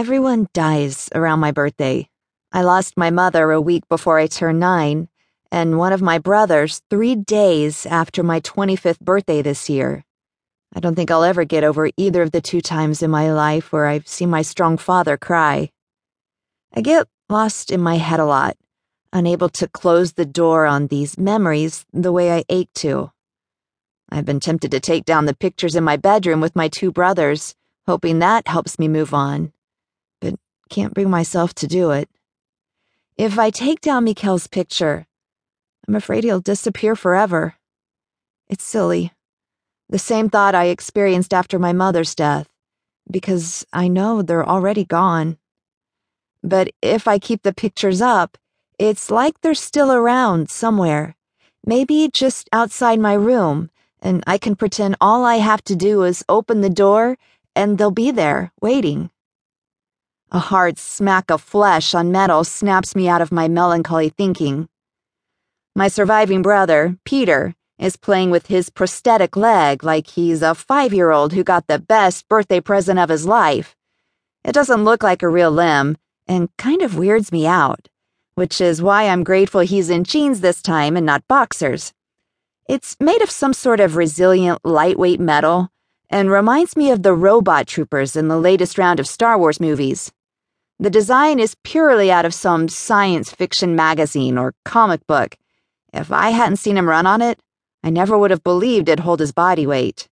Everyone dies around my birthday. I lost my mother a week before I turned nine, and one of my brothers three days after my 25th birthday this year. I don't think I'll ever get over either of the two times in my life where I've seen my strong father cry. I get lost in my head a lot, unable to close the door on these memories the way I ache to. I've been tempted to take down the pictures in my bedroom with my two brothers, hoping that helps me move on can't bring myself to do it. If I take down Mikkel's picture, I'm afraid he'll disappear forever. It's silly. The same thought I experienced after my mother's death, because I know they're already gone. But if I keep the pictures up, it's like they're still around somewhere, maybe just outside my room, and I can pretend all I have to do is open the door and they'll be there, waiting. A hard smack of flesh on metal snaps me out of my melancholy thinking. My surviving brother, Peter, is playing with his prosthetic leg like he's a five year old who got the best birthday present of his life. It doesn't look like a real limb and kind of weirds me out, which is why I'm grateful he's in jeans this time and not boxers. It's made of some sort of resilient, lightweight metal and reminds me of the robot troopers in the latest round of Star Wars movies. The design is purely out of some science fiction magazine or comic book. If I hadn't seen him run on it, I never would have believed it'd hold his body weight.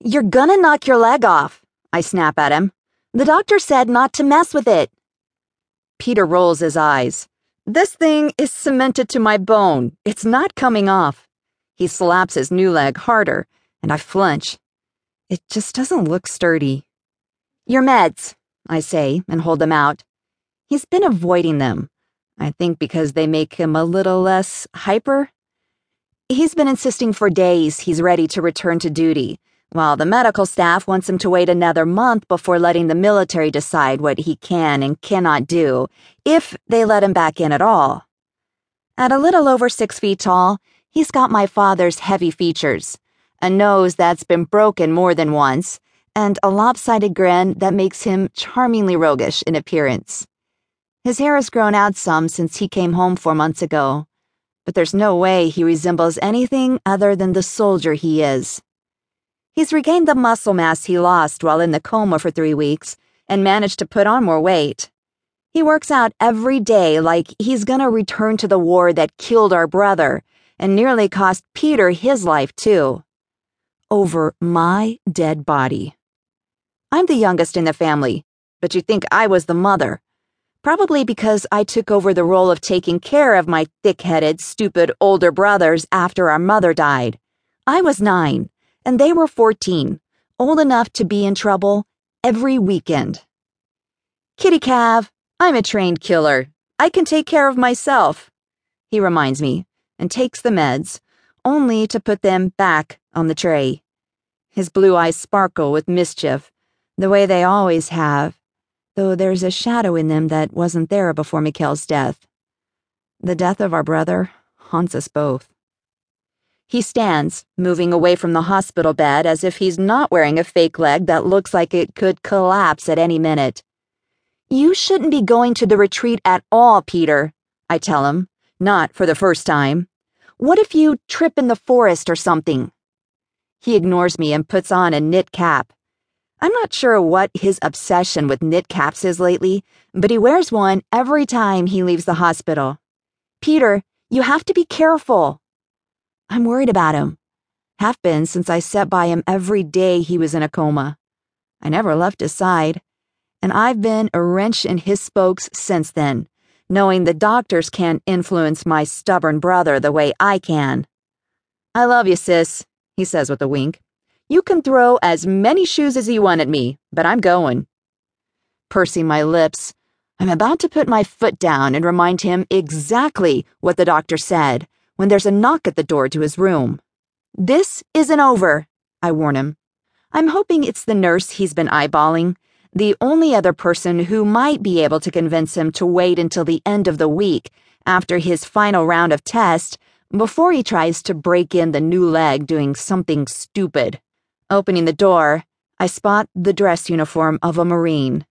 You're gonna knock your leg off, I snap at him. The doctor said not to mess with it. Peter rolls his eyes. This thing is cemented to my bone. It's not coming off. He slaps his new leg harder, and I flinch. It just doesn't look sturdy. Your meds, I say, and hold them out. He's been avoiding them. I think because they make him a little less hyper. He's been insisting for days he's ready to return to duty, while the medical staff wants him to wait another month before letting the military decide what he can and cannot do, if they let him back in at all. At a little over six feet tall, he's got my father's heavy features a nose that's been broken more than once and a lopsided grin that makes him charmingly roguish in appearance. His hair has grown out some since he came home four months ago, but there's no way he resembles anything other than the soldier he is. He's regained the muscle mass he lost while in the coma for three weeks and managed to put on more weight. He works out every day like he's gonna return to the war that killed our brother and nearly cost Peter his life, too. Over my dead body. I'm the youngest in the family, but you think I was the mother. Probably because I took over the role of taking care of my thick headed, stupid older brothers after our mother died. I was nine, and they were 14, old enough to be in trouble every weekend. Kitty Cav, I'm a trained killer. I can take care of myself, he reminds me, and takes the meds, only to put them back on the tray. His blue eyes sparkle with mischief the way they always have, though there's a shadow in them that wasn't there before Mikkel's death. The death of our brother haunts us both. He stands, moving away from the hospital bed as if he's not wearing a fake leg that looks like it could collapse at any minute. You shouldn't be going to the retreat at all, Peter, I tell him, not for the first time. What if you trip in the forest or something? He ignores me and puts on a knit cap. I'm not sure what his obsession with knit caps is lately, but he wears one every time he leaves the hospital. Peter, you have to be careful. I'm worried about him. Have been since I sat by him every day he was in a coma. I never left his side, and I've been a wrench in his spokes since then, knowing the doctors can't influence my stubborn brother the way I can. I love you, sis, he says with a wink. You can throw as many shoes as you want at me, but I'm going. Pursing my lips, I'm about to put my foot down and remind him exactly what the doctor said when there's a knock at the door to his room. This isn't over, I warn him. I'm hoping it's the nurse he's been eyeballing, the only other person who might be able to convince him to wait until the end of the week after his final round of tests before he tries to break in the new leg doing something stupid. Opening the door, I spot the dress uniform of a Marine.